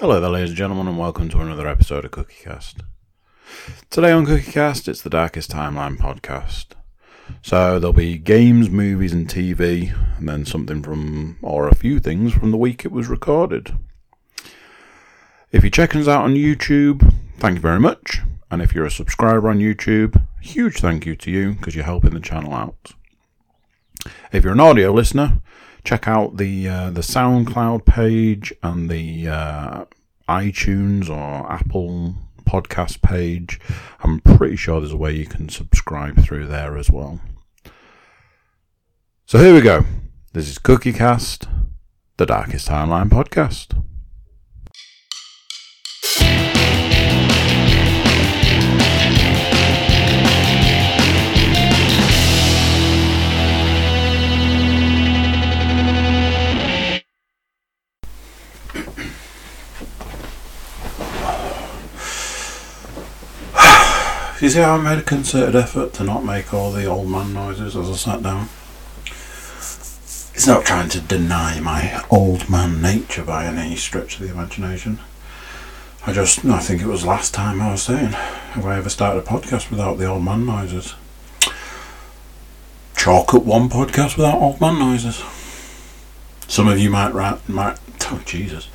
Hello there, ladies and gentlemen, and welcome to another episode of CookieCast. Today on CookieCast, it's the Darkest Timeline podcast. So there'll be games, movies, and TV, and then something from, or a few things from the week it was recorded. If you're checking us out on YouTube, thank you very much. And if you're a subscriber on YouTube, huge thank you to you because you're helping the channel out. If you're an audio listener, check out the uh, the SoundCloud page and the uh, iTunes or Apple podcast page. I'm pretty sure there's a way you can subscribe through there as well. So here we go. This is CookieCast, the Darkest Timeline podcast. You see how I made a concerted effort to not make all the old man noises as I sat down? It's not trying to deny my old man nature by any stretch of the imagination. I just, I think it was last time I was saying, have I ever started a podcast without the old man noises? Chalk up one podcast without old man noises. Some of you might, write, might, oh Jesus,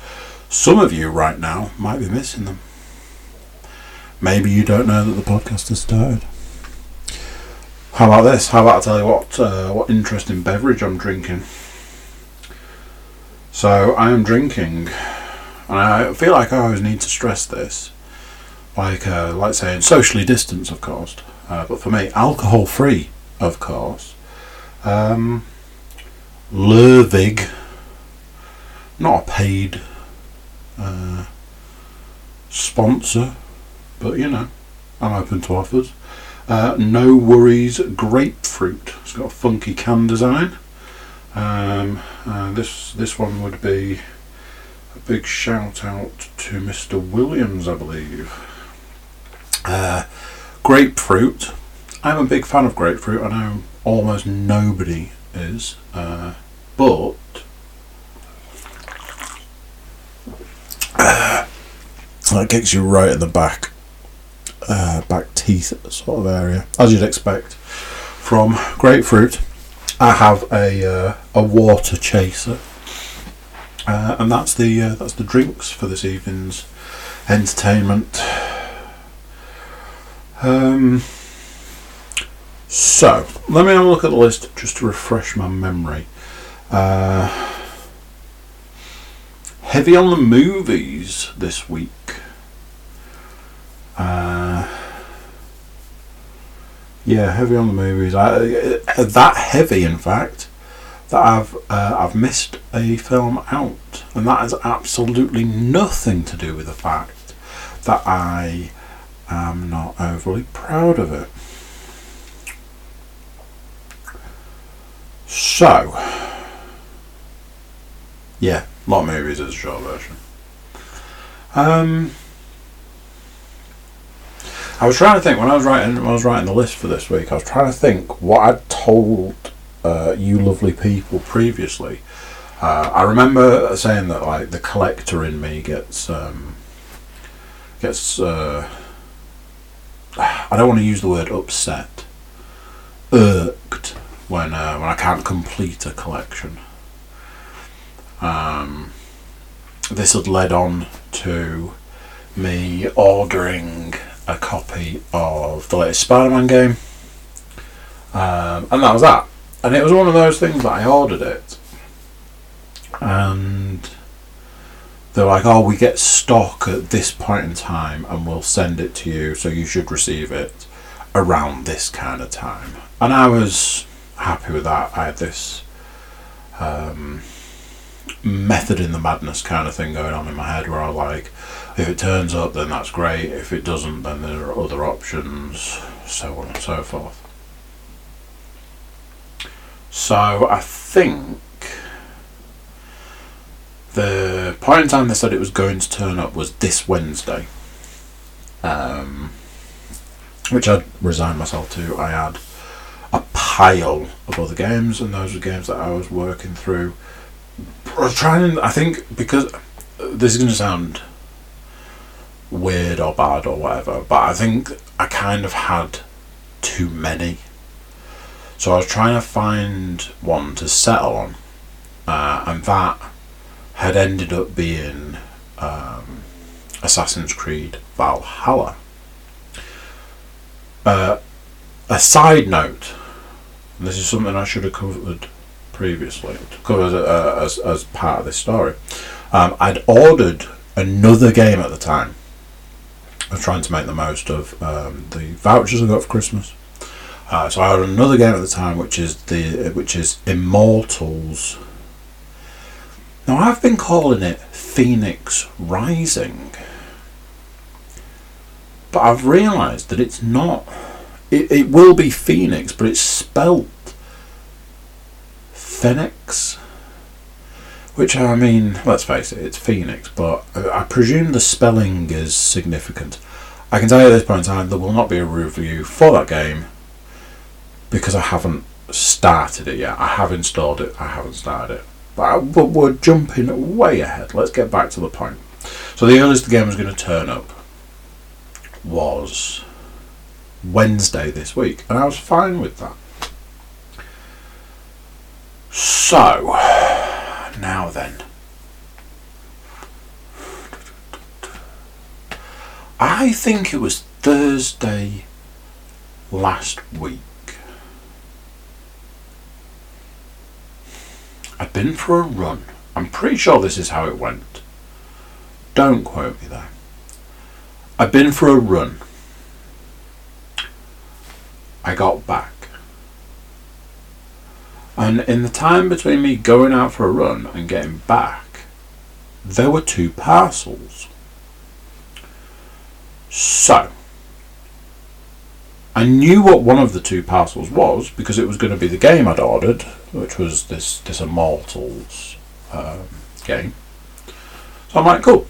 some of you right now might be missing them. Maybe you don't know that the podcast has started. How about this? How about I tell you what uh, what interesting beverage I'm drinking? So I am drinking, and I feel like I always need to stress this, like uh, like saying socially distanced, of course, uh, but for me, alcohol free, of course. Um, Lervig, not a paid uh, sponsor but you know, I'm open to offers. Uh, no worries, grapefruit. It's got a funky can design. Um, uh, this this one would be a big shout out to Mr. Williams, I believe. Uh, grapefruit. I'm a big fan of grapefruit. I know almost nobody is, uh, but that kicks you right in the back uh, back teeth sort of area, as you'd expect from grapefruit. I have a uh, a water chaser, uh, and that's the uh, that's the drinks for this evening's entertainment. Um, so let me have a look at the list just to refresh my memory. Uh, heavy on the movies this week. Uh, yeah, heavy on the movies. I, uh, that heavy, in fact, that I've uh, I've missed a film out, and that has absolutely nothing to do with the fact that I am not overly proud of it. So, yeah, lot of movies is a short version. Um, I was trying to think when I was writing when I was writing the list for this week. I was trying to think what I'd told uh, you lovely people previously. Uh, I remember saying that like the collector in me gets um, gets. Uh, I don't want to use the word upset, irked when uh, when I can't complete a collection. Um, this had led on to me ordering a copy of the latest Spider-Man game, um, and that was that. And it was one of those things that I ordered it, and they're like, "Oh, we get stock at this point in time, and we'll send it to you, so you should receive it around this kind of time." And I was happy with that. I had this. Um, method in the madness kind of thing going on in my head where I was like if it turns up then that's great. If it doesn't then there are other options so on and so forth. So I think the point in time they said it was going to turn up was this Wednesday. Um, which I resigned myself to. I had a pile of other games and those were games that I was working through. I was trying. I think because this is going to sound weird or bad or whatever, but I think I kind of had too many. So I was trying to find one to settle on, uh, and that had ended up being um, Assassin's Creed Valhalla. Uh, a side note, this is something I should have covered previously, covered uh, as, as part of this story. Um, I'd ordered another game at the time. I was trying to make the most of um, the vouchers I got for Christmas. Uh, so I had another game at the time, which is the which is Immortals. Now I've been calling it Phoenix Rising, but I've realised that it's not. It, it will be Phoenix, but it's spelt Fenyx. Which I mean, let's face it, it's Phoenix, but I presume the spelling is significant. I can tell you at this point in time, there will not be a review for that game because I haven't started it yet. I have installed it, I haven't started it. But, but we're jumping way ahead. Let's get back to the point. So the earliest the game was going to turn up was Wednesday this week, and I was fine with that. So, now then. I think it was Thursday last week. I'd been for a run. I'm pretty sure this is how it went. Don't quote me there. I'd been for a run. I got back. And in the time between me going out for a run and getting back, there were two parcels. So, I knew what one of the two parcels was because it was going to be the game I'd ordered, which was this this Immortals um, game. So I'm like, cool.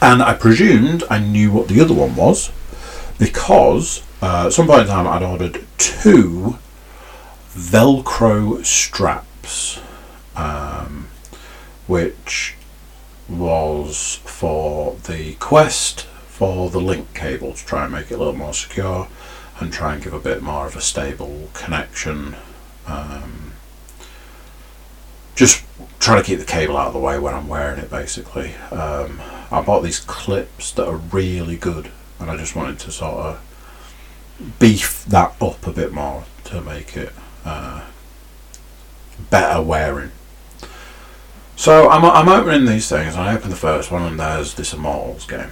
And I presumed I knew what the other one was because uh, at some point in time I'd ordered two Velcro straps, um, which was for the Quest for the link cable to try and make it a little more secure and try and give a bit more of a stable connection. Um, just trying to keep the cable out of the way when I'm wearing it basically. Um, I bought these clips that are really good and I just wanted to sort of beef that up a bit more to make it uh, better wearing. So I'm, I'm opening these things I open the first one and there's this Immortals game.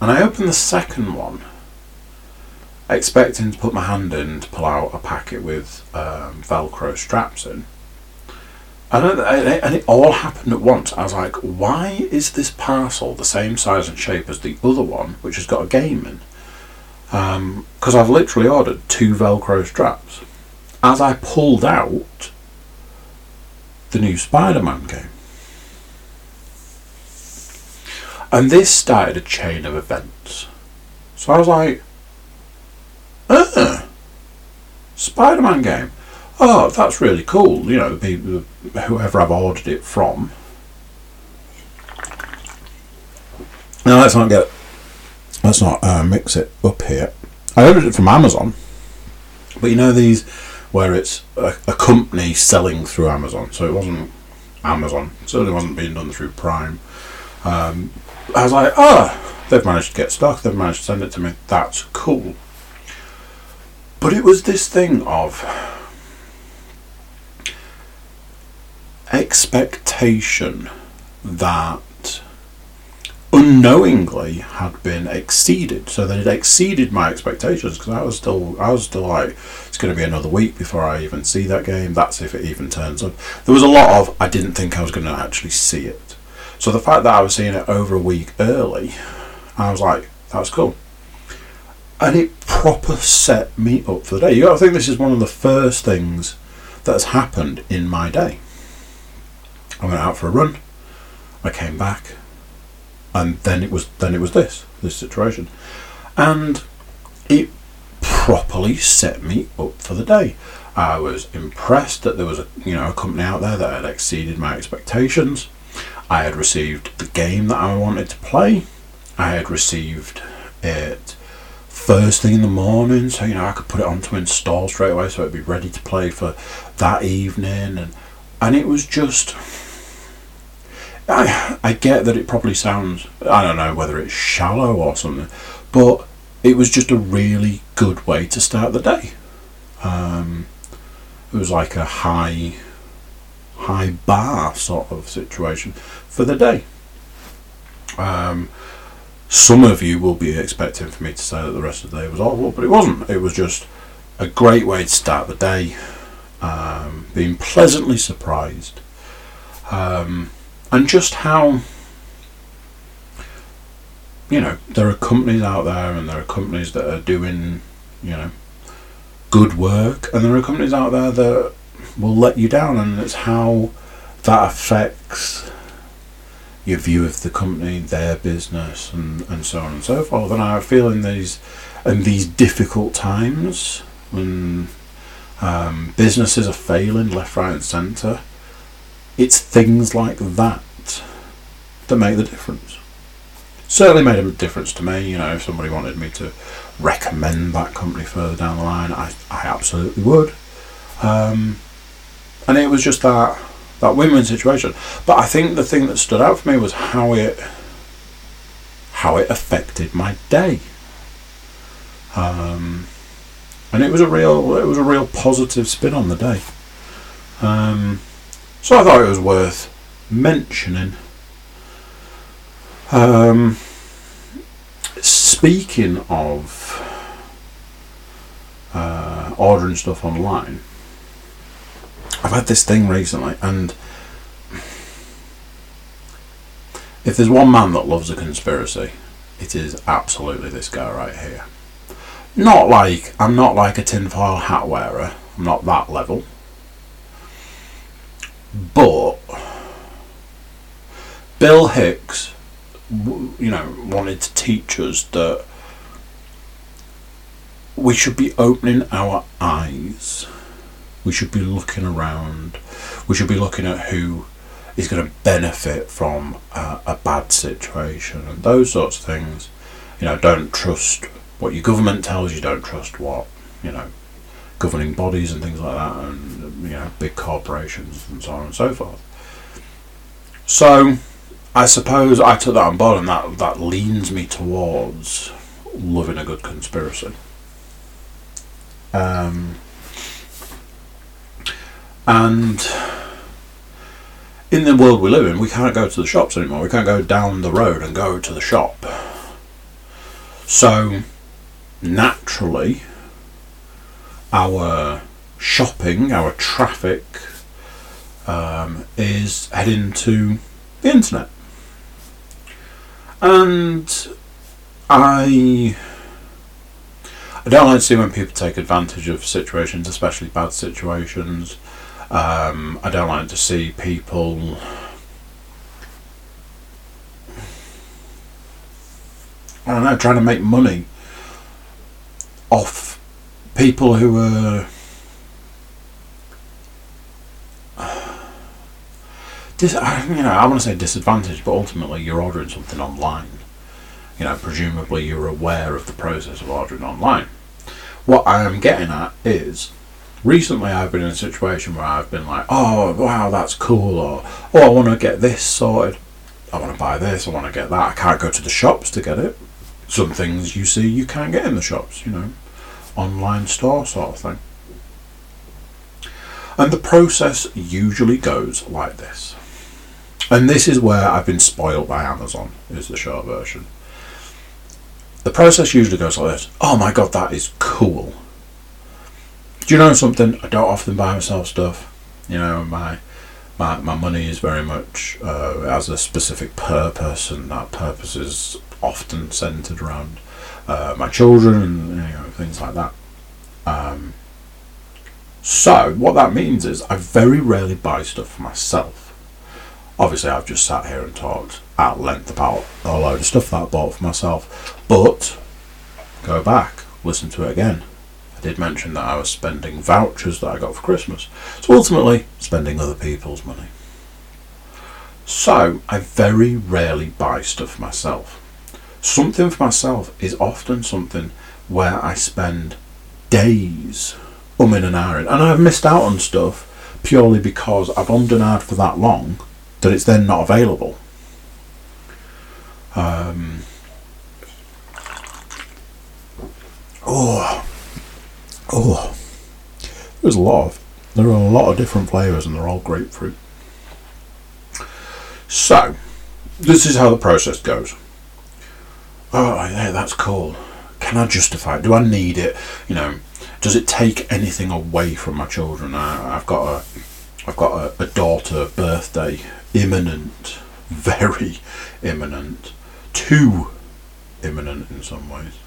And I open the second one expecting to put my hand in to pull out a packet with um, Velcro straps in. And it, and it all happened at once. I was like, why is this parcel the same size and shape as the other one, which has got a game in? Because um, I've literally ordered two Velcro straps. As I pulled out the new Spider Man game. And this started a chain of events. So I was like, ah, Spider Man game oh, that's really cool. You know, people, whoever I've ordered it from. Now let's not get, let's not uh, mix it up here. I ordered it from Amazon, but you know these where it's a, a company selling through Amazon, so it wasn't Amazon. It certainly wasn't being done through Prime. Um, I was like, oh, they've managed to get stock. They've managed to send it to me. That's cool. But it was this thing of expectation that unknowingly had been exceeded. So that it exceeded my expectations because I was still I was still like it's going to be another week before I even see that game. That's if it even turns up. There was a lot of I didn't think I was going to actually see it. So the fact that I was seeing it over a week early, I was like that was cool. And it proper set me up for the day. You got to think this is one of the first things that has happened in my day. I went out for a run. I came back, and then it was then it was this this situation, and it properly set me up for the day. I was impressed that there was a you know a company out there that had exceeded my expectations. I had received the game that I wanted to play, I had received it first thing in the morning, so you know I could put it on to install straight away, so it'd be ready to play for that evening, and and it was just. I I get that it probably sounds I don't know whether it's shallow or something, but it was just a really good way to start the day. Um, it was like a high high bar sort of situation for the day. Um, some of you will be expecting for me to say that the rest of the day was awful, but it wasn't. It was just a great way to start the day, um, being pleasantly surprised, um, and just how you know there are companies out there, and there are companies that are doing you know good work, and there are companies out there that will let you down, and it's how that affects your view of the company, their business, and, and so on and so forth. And I feel in these in these difficult times when um, businesses are failing left, right, and centre, it's things like that that make the difference. Certainly made a difference to me. You know, if somebody wanted me to recommend that company further down the line, I, I absolutely would. Um, and it was just that that win-win situation. But I think the thing that stood out for me was how it how it affected my day. Um, and it was a real it was a real positive spin on the day. Um, so I thought it was worth mentioning. Um, speaking of uh, ordering stuff online, I've had this thing recently, and if there's one man that loves a conspiracy, it is absolutely this guy right here. Not like I'm not like a tinfoil hat wearer. I'm not that level. But Bill Hicks, you know, wanted to teach us that we should be opening our eyes we should be looking around. We should be looking at who is going to benefit from uh, a bad situation and those sorts of things. You know, don't trust what your government tells you. Don't trust what you know governing bodies and things like that, and you know big corporations and so on and so forth. So, I suppose I took that on board, and that that leans me towards loving a good conspiracy. Um, and in the world we live in, we can't go to the shops anymore. We can't go down the road and go to the shop. So, naturally, our shopping, our traffic, um, is heading to the internet. And I I don't like to see when people take advantage of situations, especially bad situations. Um, I don't like to see people I don't know, trying to make money off people who are dis- you know, I want to say disadvantaged, but ultimately you're ordering something online. You know, presumably you're aware of the process of ordering online. What I am getting at is recently I've been in a situation where I've been like, oh, wow, that's cool, or oh, I want to get this sorted. I want to buy this, I want to get that. I can't go to the shops to get it. Some things you see you can't get in the shops, you know, online store sort of thing. And the process usually goes like this. And this is where I've been spoiled by Amazon, is the short version. The process usually goes like this Oh my god, that is cool do you know something? I don't often buy myself stuff. You know, my my, my money is very much uh, has a specific purpose, and that purpose is often centered around uh, my children and you know things like that. Um, so what that means is I very rarely buy stuff for myself. Obviously, I've just sat here and talked at length about a load of stuff that I bought for myself, but go back, listen to it again. I did mention that I was spending vouchers that I got for Christmas. So ultimately, spending other people's money. So, I very rarely buy stuff for myself. Something for myself is often something where I spend days umming and ahhing, and I've missed out on stuff purely because I've ummed and ahed for that long that it's then not available. Um, oh, oh, there's a lot of there are a lot of different flavours and they're all grapefruit. So, this is how the process goes. Oh, yeah, that's cool. Can I justify it? Do I need it? You know, does it take anything away from my children? I, I've got a, I've got a, a daughter birthday imminent, very imminent, too imminent in some ways.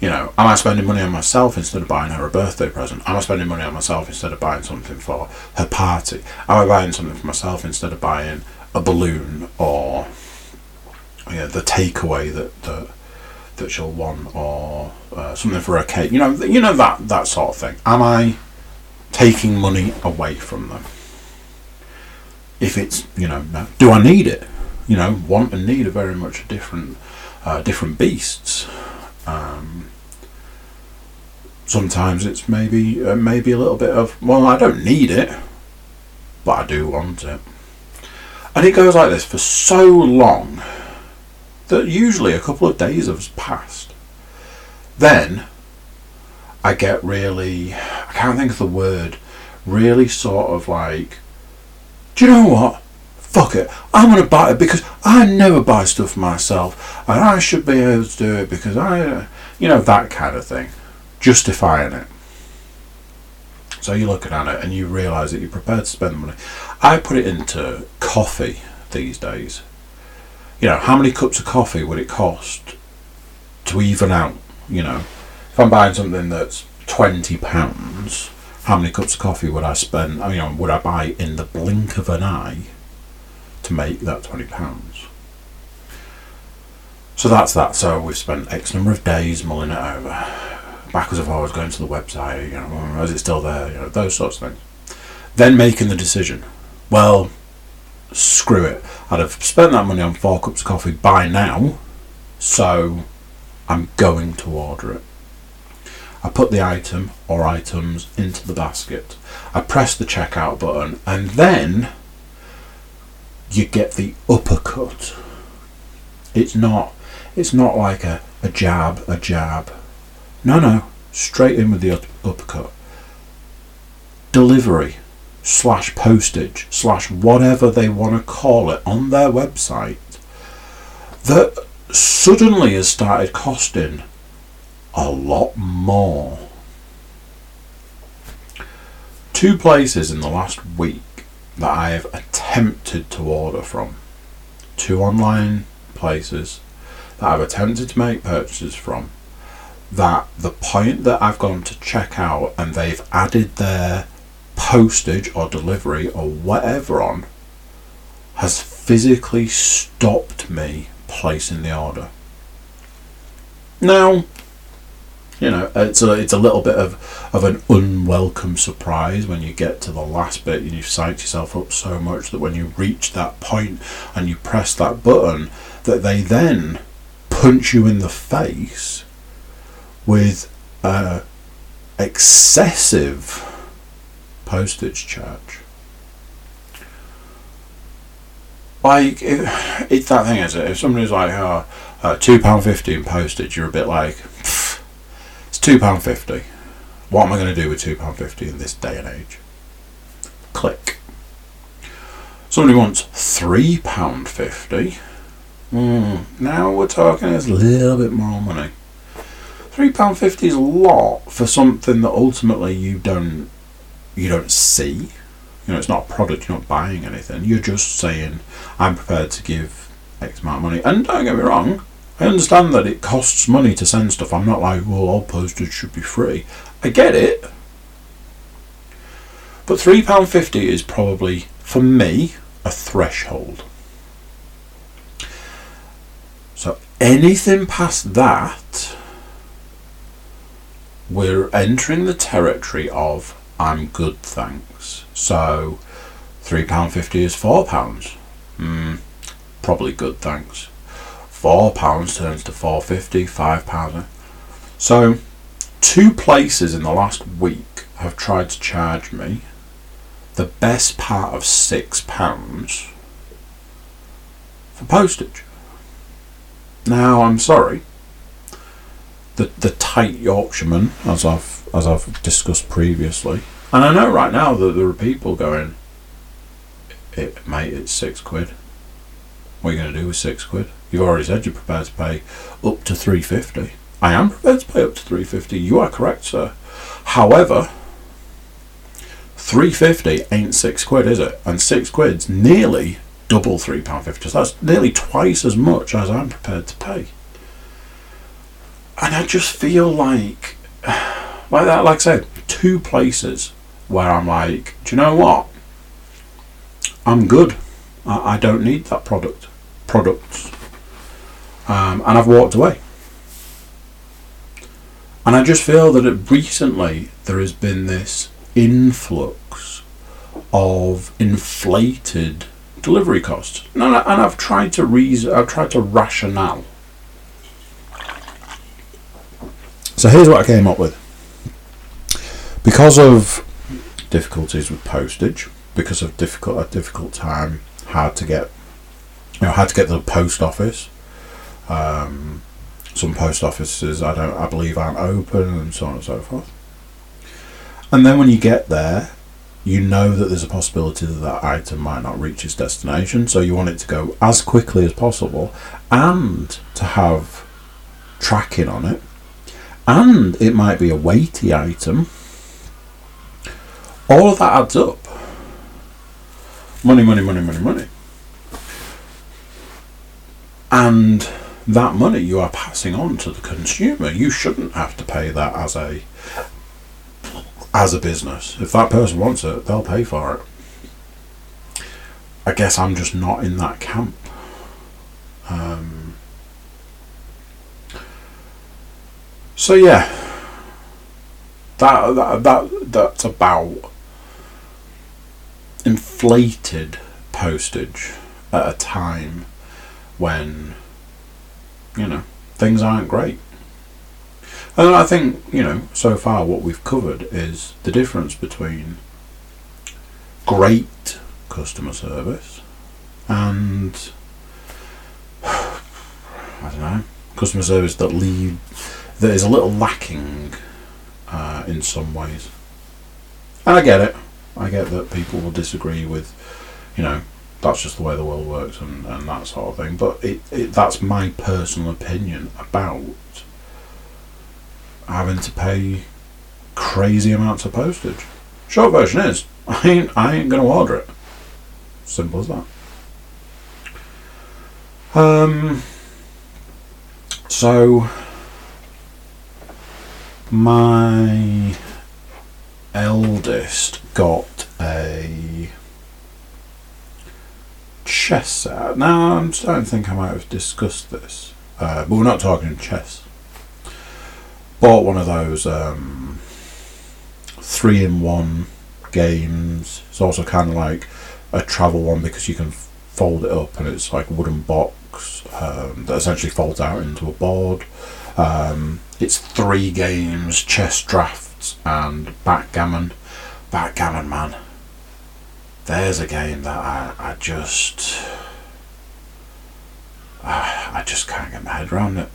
You know, am I spending money on myself instead of buying her a birthday present? Am I spending money on myself instead of buying something for her party? Am I buying something for myself instead of buying a balloon or you know, the takeaway that, that that she'll want or uh, something for a cake? You know, you know that that sort of thing. Am I taking money away from them? If it's you know, do I need it? You know, want and need are very much different uh, different beasts. Um, sometimes it's maybe uh, maybe a little bit of well, I don't need it, but I do want it, and it goes like this for so long that usually a couple of days have passed. Then I get really, I can't think of the word, really sort of like, do you know what? fuck it, I'm going to buy it because I never buy stuff myself and I should be able to do it because I, you know, that kind of thing. Justifying it. So you're looking at it and you realise that you're prepared to spend the money. I put it into coffee these days. You know, how many cups of coffee would it cost to even out? You know, if I'm buying something that's twenty pounds, how many cups of coffee would I spend? You know, would I buy in the blink of an eye to make that £20. So that's that. So we've spent X number of days mulling it over, backwards and forwards, going to the website, you know, is it still there, you know, those sorts of things. Then making the decision. Well, screw it. I'd have spent that money on four cups of coffee by now, so I'm going to order it. I put the item or items into the basket. I press the checkout button and then you get the uppercut. It's not it's not like a, a jab, a jab. No, no, straight in with the uppercut. Delivery slash postage slash whatever they want to call it on their website that suddenly has started costing a lot more. Two places in the last week that I have attempted to order from. Two online places that I've attempted to make purchases from. That the point that I've gone to check out and they've added their postage or delivery or whatever on has physically stopped me placing the order. Now, you know, it's a it's a little bit of of an unwelcome surprise when you get to the last bit and you've psyched yourself up so much that when you reach that point and you press that button, that they then punch you in the face with a excessive postage charge. Like, it, it's that thing, is it? If somebody's like, oh, uh, £2.50 in postage, you're a bit like, it's £2.50. What am I going to do with £2.50 in this day and age? Click. Somebody wants £3.50. Mm, now we're talking it's a little bit more money. £3.50 is a lot for something that ultimately you don't you don't see. You know, it's not a product, you're not buying anything. You're just saying, I'm prepared to give X amount of money. And don't get me wrong, I understand that it costs money to send stuff. I'm not like, well, all postage should be free. I get it. But £3.50 is probably, for me, a threshold. So anything past that, we're entering the territory of I'm good, thanks. So £3.50 is £4. Mm, probably good, thanks. four pounds turns to four fifty, five pounds. So, two places in the last week have tried to charge me the best part of six pounds for postage. Now, I'm sorry. The the tight Yorkshireman, as I've as I've discussed previously, and I know right now that there are people going, it, mate, it's six quid. What are you going to do with six quid? You've already said you're prepared to pay up to three fifty. I am prepared to pay up to three fifty. You are correct, sir. However, three fifty ain't six quid, is it? And six quid's nearly double double three pound fifty. So that's nearly twice as much as I'm prepared to pay. And I just feel like, like that, like I said, two places where I'm like, do you know what? I'm good. I, I don't need that product. Products. Um, and I've walked away. And I just feel that it, recently there has been this influx of inflated delivery costs, and, I, and I've tried to reason, I've tried to rationale. So here's what I came up with. Because of difficulties with postage, because of difficult a difficult time, hard to get, you know, hard to get the post office. Um, some post offices I don't, I believe, aren't open, and so on and so forth. And then when you get there, you know that there's a possibility that that item might not reach its destination, so you want it to go as quickly as possible, and to have tracking on it, and it might be a weighty item. All of that adds up. Money, money, money, money, money. And that money you are passing on to the consumer. You shouldn't have to pay that as a as a business. If that person wants it, they'll pay for it. I guess I'm just not in that camp. Um, so yeah, that, that that that's about inflated postage at a time when you know things aren't great. And I think you know so far what we've covered is the difference between great customer service and I don't know customer service that lead that is a little lacking uh, in some ways. And I get it. I get that people will disagree with, you know, that's just the way the world works and, and that sort of thing. But it, it that's my personal opinion about having to pay crazy amounts of postage. Short version is I ain't I ain't gonna order it. Simple as that. Um so my eldest got a chess set. Now I'm starting to think I might have discussed this, uh, but we're not talking chess. Bought one of those um, three-in-one games. It's also kind of like a travel one because you can fold it up and it's like a wooden box um, that essentially folds out into a board. Um, it's three games: chess, drafts, and backgammon. Backgammon, man. There's a game that I, I just. I just can't get my head around it.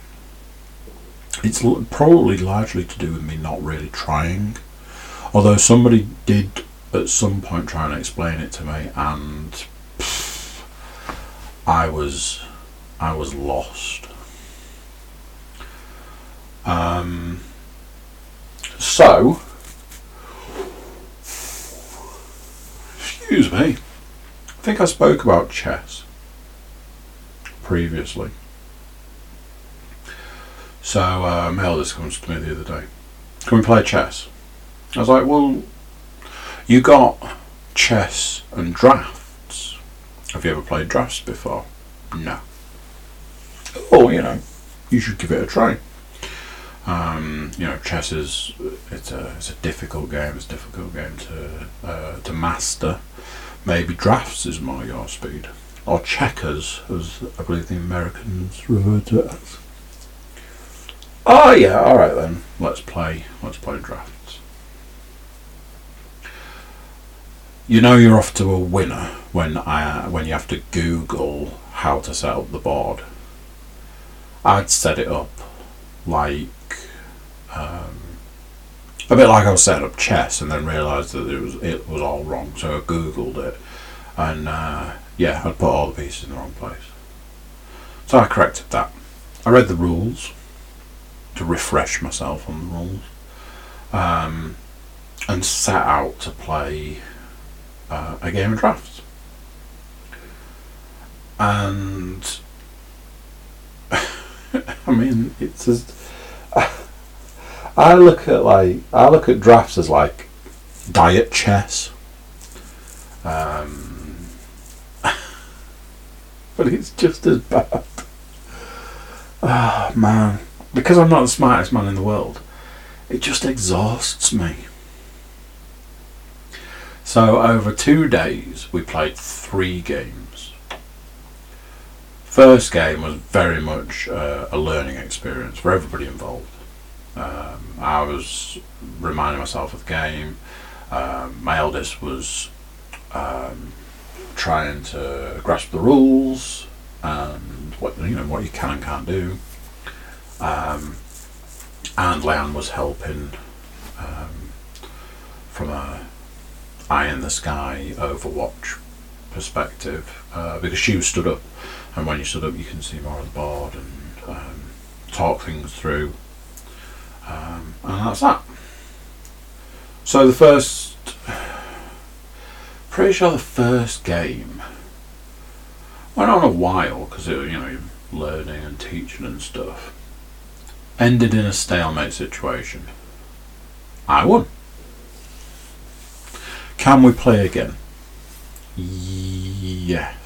It's l- probably largely to do with me not really trying. Although somebody did at some point try and explain it to me, and pff, I was, I was lost. Um, so, excuse me, I think I spoke about chess previously. So, uh, my comes to me the other day. Can we play chess? I was like, well, you got chess and drafts. Have you ever played drafts before? No. Oh, you know, you should give it a try. Um, you know, chess is it's a it's a difficult game. It's a difficult game to uh, to master. Maybe drafts is more your speed. or checkers, as I believe the Americans refer to it as. Oh yeah, all right then. Let's play. Let's play drafts. You know you're off to a winner when I when you have to Google how to set up the board. I'd set it up like um, a bit like I was setting up chess, and then realised that it was it was all wrong. So I googled it, and uh, yeah, I'd put all the pieces in the wrong place. So I corrected that. I read the rules to refresh myself on the rules, um, and set out to play uh, a game of drafts. And I mean, it's just. I look at like I look at drafts as like diet chess. Um, but it's just as bad. Oh, man because I'm not the smartest man in the world, it just exhausts me. So, over two days, we played three games. First game was very much uh, a learning experience for everybody involved. Um, I was reminding myself of the game. Um, my eldest was um, trying to grasp the rules and what you know what you can and can't do. Um, and Leanne was helping um, from a eye in the sky Overwatch perspective uh, because she was stood up, and when you stood up, you can see more of the board and um, talk things through, um, and that's that. So the first, pretty sure the first game went on a while because it was you know learning and teaching and stuff ended in a stalemate situation. I won. Can we play again? Yes.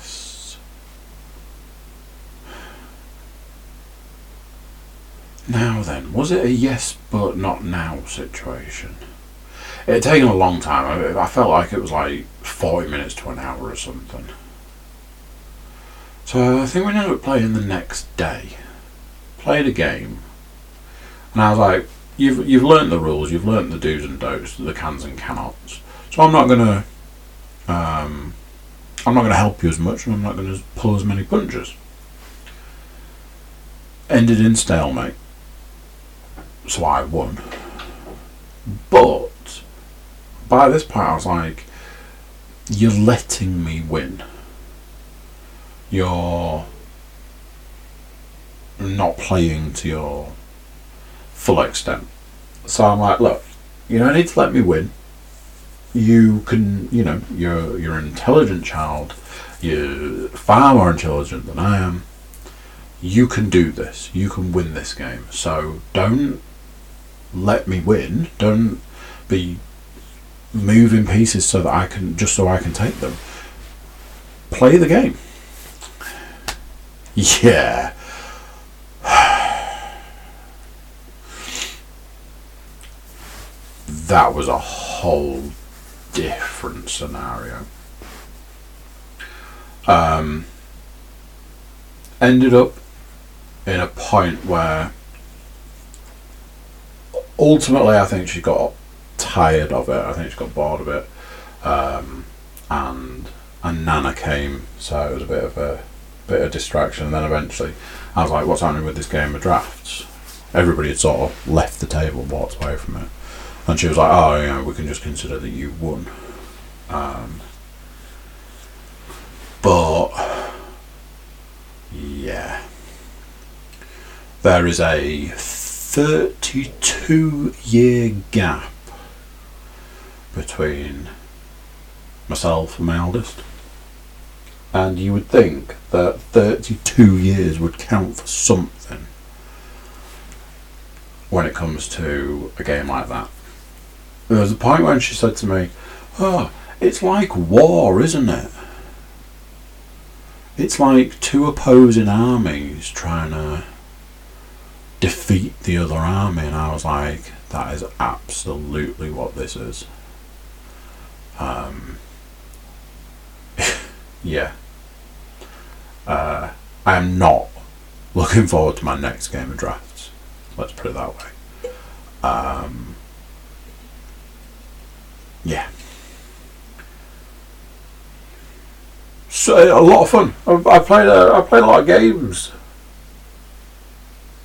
Now then, was it a yes but not now situation? It had taken a long time. I felt like it was like 40 minutes to an hour or something. So I think we ended up playing the next day. Played a game and I was like, you've you've learnt the rules, you've learnt the do's and don'ts, the cans and cannots. So I'm not gonna um, I'm not gonna help you as much, and I'm not gonna pull as many punches. Ended in stalemate. So I won. But by this point, I was like, "You're letting me win. You're not playing to your full extent. So I'm like, look, you don't need to let me win. You can, you know, you're you're an intelligent child. You're far more intelligent than I am. You can do this. You can win this game. So don't let me win. Don't be moving pieces so that I can just so I can take them. Play the game. Yeah. that was a whole different scenario. Um, ended up in a point where ultimately I think she got tired of it. I think she got bored of it. Um, and and Nana came, so it was a bit of a bit of distraction. And then eventually, I was like, "What's happening with this game of drafts?" Everybody had sort of left the table, walked away from it. And she was like, oh, yeah, we can just consider that you won. Um, but, yeah. There is a 32 year gap between myself and my eldest. And you would think that 32 years would count for something when it comes to a game like that. There was a point when she said to me, Oh, it's like war, isn't it? It's like two opposing armies trying to defeat the other army, and I was like, that is absolutely what this is. Um, yeah. Uh, I am not looking forward to my next game of drafts. Let's put it that way. Um, yeah. So a lot of fun. I, I played a, I played a lot of games.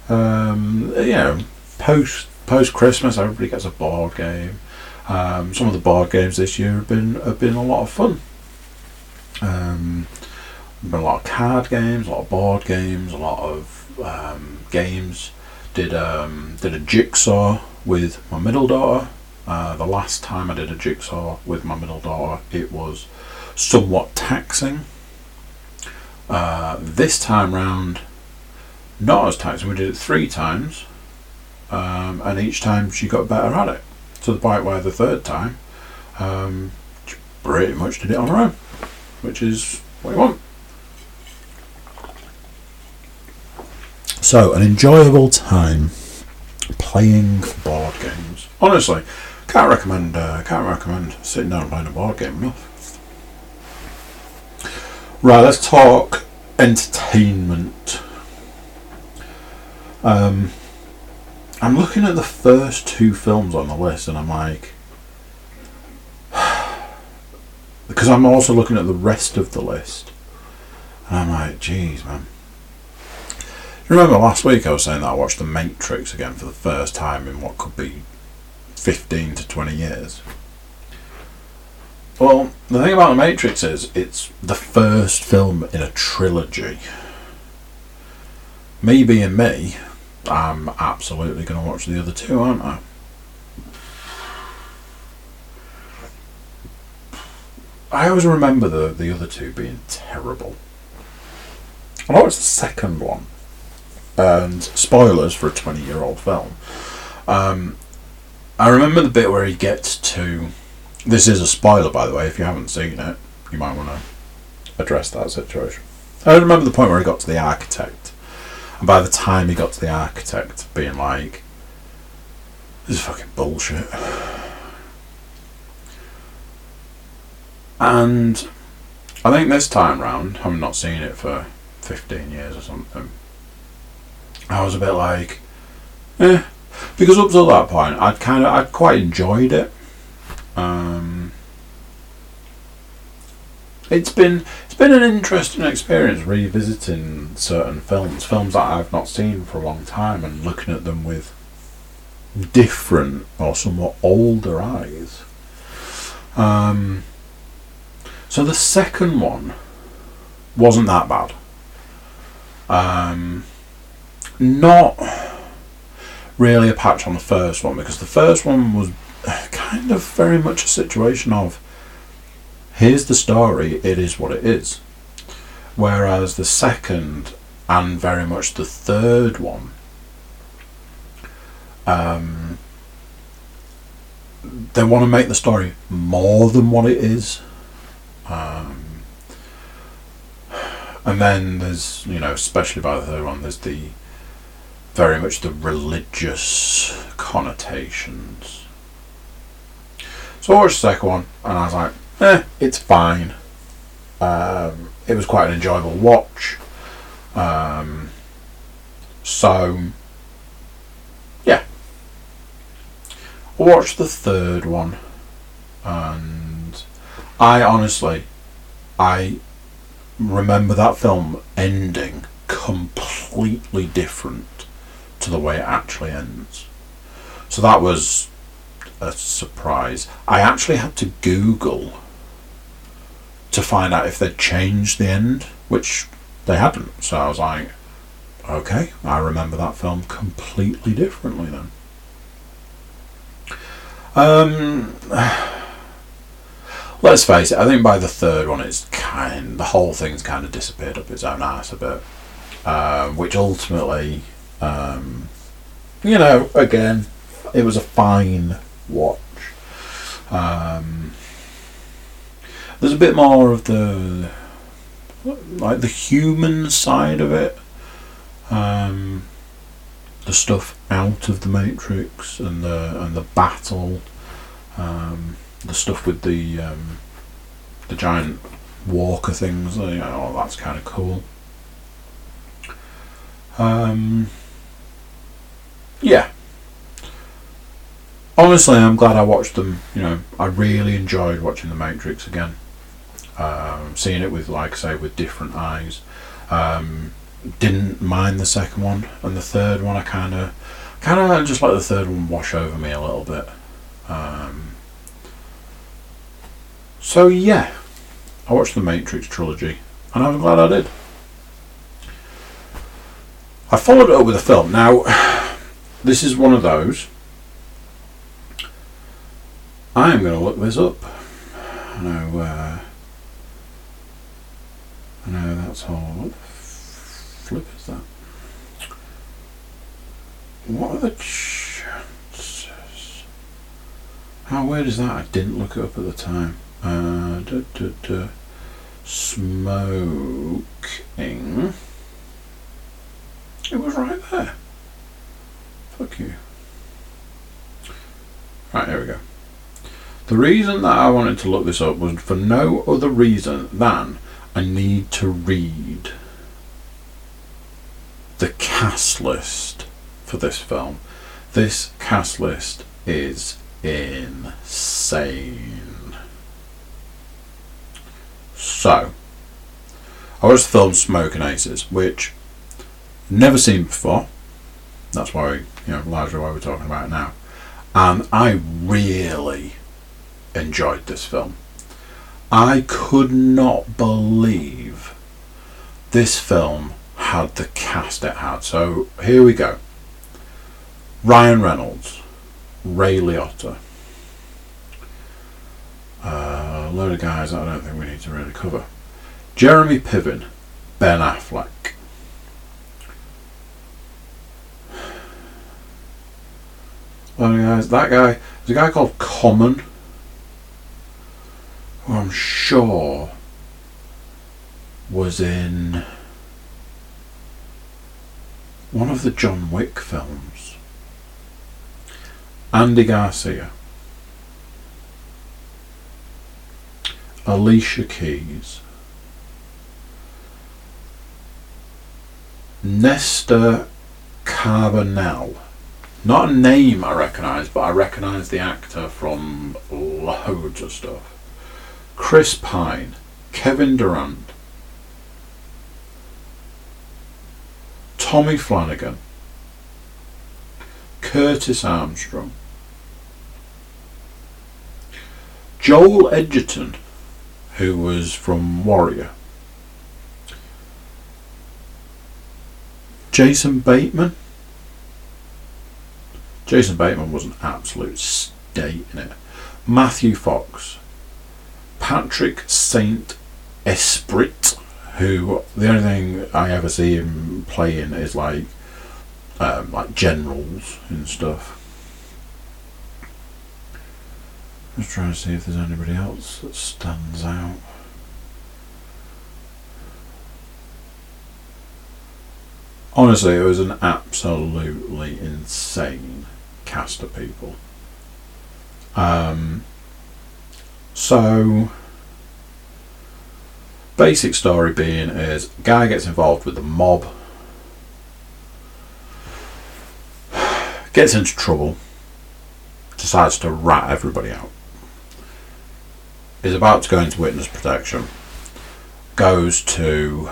Um, you know, post post Christmas, everybody gets a board game. Um, some of the board games this year have been have been a lot of fun. Um, been a lot of card games, a lot of board games, a lot of um, games. Did um, did a jigsaw with my middle daughter. Uh, the last time I did a jigsaw with my middle daughter, it was somewhat taxing. Uh, this time round, not as taxing. We did it three times, um, and each time she got better at it. To the point where the third time, um, she pretty much did it on her own, which is what you want. So, an enjoyable time playing board games. Honestly, can't recommend. Uh, can't recommend sitting down and playing a board game enough. Right, let's talk entertainment. Um, I'm looking at the first two films on the list, and I'm like, because I'm also looking at the rest of the list, and I'm like, geez, man. Remember last week I was saying that I watched The Matrix again for the first time in what could be 15 to 20 years? Well, the thing about The Matrix is it's the first film in a trilogy. Me being me, I'm absolutely going to watch the other two, aren't I? I always remember the, the other two being terrible. I watched the second one, and spoilers for a 20 year old film. Um, I remember the bit where he gets to. This is a spoiler, by the way, if you haven't seen it, you might want to address that situation. I remember the point where he got to the architect, and by the time he got to the architect, being like, this is fucking bullshit. And I think this time round, having not seen it for 15 years or something, I was a bit like, eh. Because up to that point, I'd kind of, I'd quite enjoyed it. Um, it's been been an interesting experience revisiting certain films, films that I've not seen for a long time, and looking at them with different or somewhat older eyes. Um, so the second one wasn't that bad. Um, not really a patch on the first one because the first one was kind of very much a situation of here's the story, it is what it is. Whereas the second and very much the third one, um, they want to make the story more than what it is. Um, and then there's, you know, especially by the third one, there's the very much the religious connotations. So I watched the second one and I was like, eh, it's fine. Um, it was quite an enjoyable watch. Um, so, yeah. I watched the third one and I honestly, I remember that film ending completely different to the way it actually ends. So that was a surprise. I actually had to Google to find out if they'd changed the end, which they hadn't. So I was like, okay, I remember that film completely differently then. Um, let's face it, I think by the third one, it's kind the whole thing's kind of disappeared up its own ass a bit, um, which ultimately um, you know, again, it was a fine watch. Um, there's a bit more of the like the human side of it. Um, the stuff out of the Matrix and the and the battle, um, the stuff with the um, the giant walker things. You know, that's kind of cool. Um, yeah. Honestly, I'm glad I watched them. You know, I really enjoyed watching The Matrix again. Um, seeing it with, like say, with different eyes. Um, didn't mind the second one, and the third one I kind of, kind of just let the third one wash over me a little bit. Um, so yeah, I watched the Matrix trilogy, and I'm glad I did. I followed it up with a film. Now, this is one of those. I am going to look this up. I know. Uh, Know that's all. What the flip is that? What are the chances? How weird is that? I didn't look it up at the time. Uh, duh, duh, duh. Smoking. It was right there. Fuck you. Right, here we go. The reason that I wanted to look this up was for no other reason than I need to read the cast list for this film. This cast list is insane. So, I watched the film Smokin' Aces, which never seen before. That's why, you know, largely why we're talking about it now. And I really enjoyed this film. I could not believe this film had the cast it had. So here we go. Ryan Reynolds, Ray Liotta, uh, a load of guys I don't think we need to really cover. Jeremy Piven, Ben Affleck, Well, guys, that guy, there's a guy called Common, I'm sure was in one of the John Wick films. Andy Garcia. Alicia Keys. Nestor Carbonell. Not a name I recognise, but I recognise the actor from loads of stuff. Chris Pine, Kevin Durand, Tommy Flanagan, Curtis Armstrong, Joel Edgerton, who was from Warrior, Jason Bateman. Jason Bateman was an absolute state in it. Matthew Fox, Patrick Saint Esprit, who the only thing I ever see him playing is like um, like generals and stuff. Just trying to see if there's anybody else that stands out. Honestly, it was an absolutely insane cast of people. Um, so, basic story being is guy gets involved with the mob, gets into trouble, decides to rat everybody out. Is about to go into witness protection. Goes to.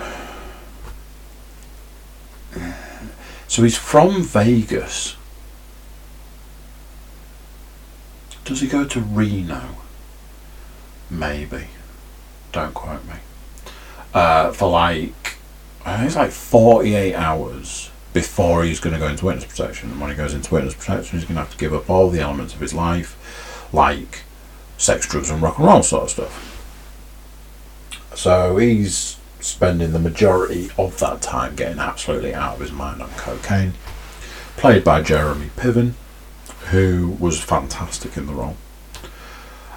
So he's from Vegas Does he go to Reno? Maybe. Don't quote me. Uh, for like, I think it's like 48 hours before he's going to go into witness protection. And when he goes into witness protection, he's going to have to give up all the elements of his life, like sex, drugs, and rock and roll sort of stuff. So he's spending the majority of that time getting absolutely out of his mind on cocaine. Played by Jeremy Piven who was fantastic in the role.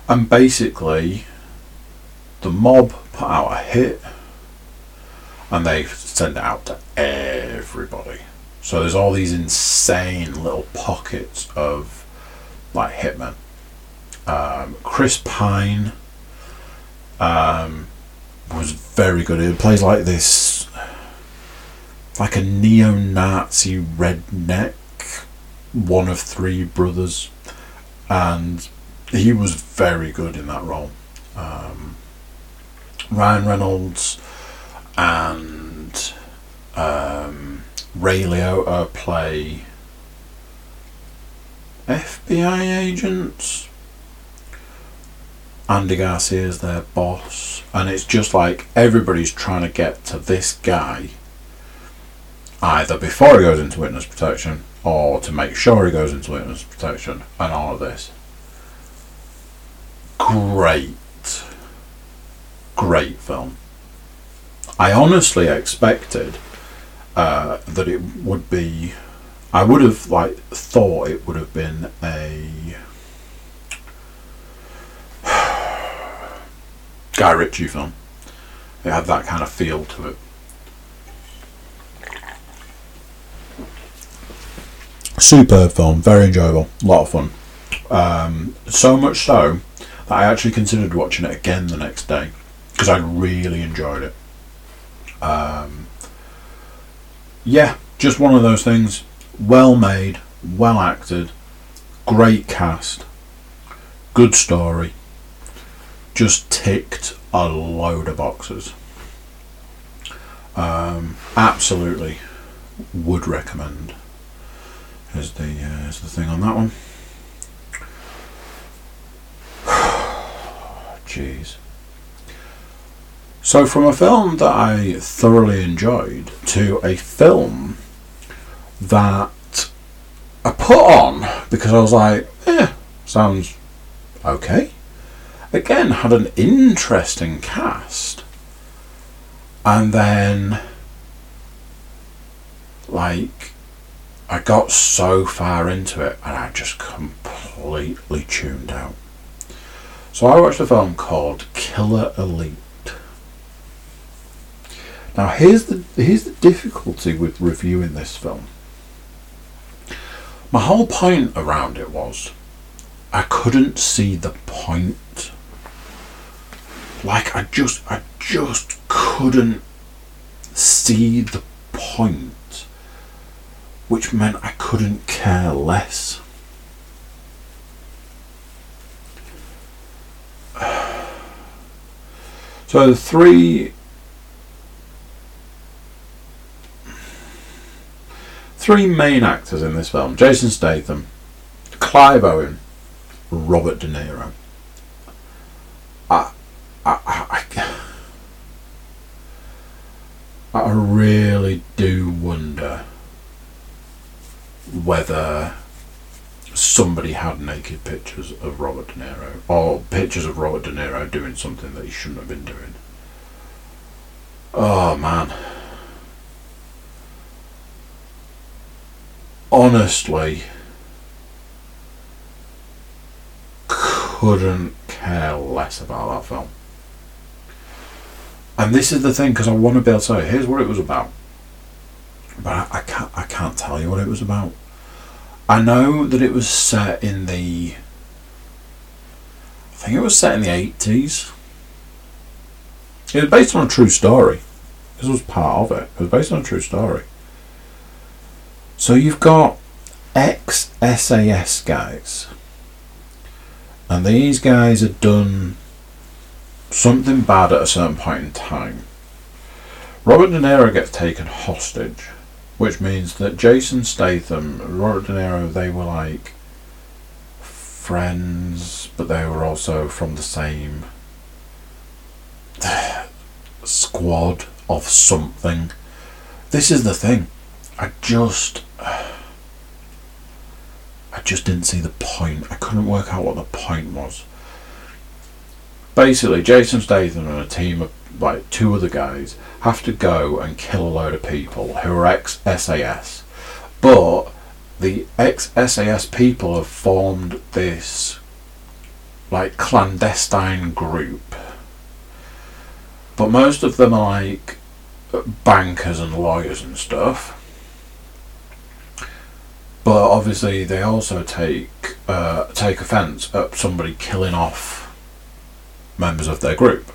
And basically, the mob put out a hit and they send it out to everybody. So there's all these insane little pockets of like hitmen. Um, Chris Pine um, was very good. He plays like this. like a neo-Nazi redneck, one of three brothers, and he was very good in that role. Um, Ryan Reynolds and um, Ray Liotta play FBI agents. Andy Garcia is their boss, and it's just like everybody's trying to get to this guy either before he goes into witness protection or to make sure he goes into witness protection and all of this. Great, great film. I honestly expected uh, that it would be. I would have like thought it would have been a Guy Ritchie film. It had that kind of feel to it. Superb film, very enjoyable, a lot of fun. Um, so much so that I actually considered watching it again the next day because I really enjoyed it. Um, yeah, just one of those things. Well made, well acted, great cast, good story. Just ticked a load of boxes. Um, absolutely would recommend. Is the uh, is the thing on that one? Jeez. So, from a film that I thoroughly enjoyed to a film that I put on because I was like, eh, sounds okay. Again, had an interesting cast. And then, like, I got so far into it and I just completely tuned out. So I watched a film called Killer Elite. Now here's the here's the difficulty with reviewing this film. My whole point around it was I couldn't see the point. Like I just I just couldn't see the point. Which meant I couldn't care less. So the three three main actors in this film: Jason Statham, Clive Owen, Robert De Niro. I, I, I, I really do wonder whether somebody had naked pictures of Robert De Niro or pictures of Robert De Niro doing something that he shouldn't have been doing. Oh man. Honestly, couldn't care less about that film. And this is the thing, because I want to be able to say, here's what it was about. But I, I can't I can't tell you what it was about. I know that it was set in the. I think it was set in the 80s. It was based on a true story. This was part of it. It was based on a true story. So you've got ex SAS guys. And these guys had done something bad at a certain point in time. Robert De Niro gets taken hostage which means that Jason Statham, Robert De Niro, they were like friends, but they were also from the same squad of something. This is the thing. I just. Just didn't see the point. I couldn't work out what the point was. Basically, Jason Statham and a team of like two other guys have to go and kill a load of people who are ex SAS. But the ex SAS people have formed this like clandestine group. But most of them are like bankers and lawyers and stuff. But obviously, they also take uh, take offence at somebody killing off members of their group.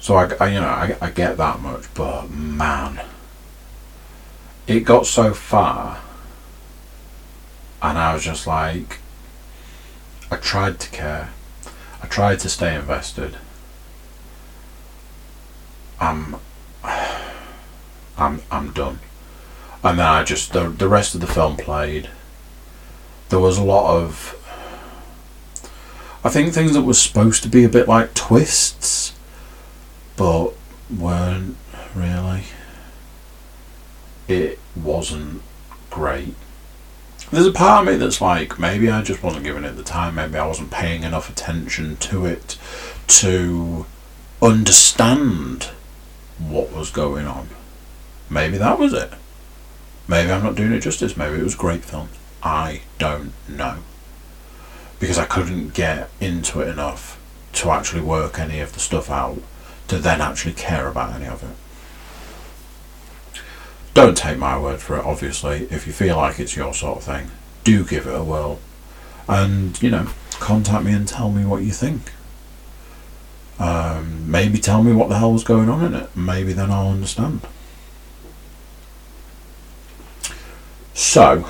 So I, I you know, I, I get that much, but man, it got so far, and I was just like, I tried to care, I tried to stay invested. I'm, I'm, I'm done. And then I just the the rest of the film played. There was a lot of, I think things that were supposed to be a bit like twists, but weren't really. It wasn't great. There's a part of me that's like, maybe I just wasn't giving it the time, maybe I wasn't paying enough attention to it to understand what was going on. Maybe that was it. Maybe I'm not doing it justice. Maybe it was a great film. I don't know. Because I couldn't get into it enough to actually work any of the stuff out to then actually care about any of it. Don't take my word for it, obviously. If you feel like it's your sort of thing, do give it a whirl. And, you know, contact me and tell me what you think. Um, maybe tell me what the hell was going on in it. Maybe then I'll understand. So,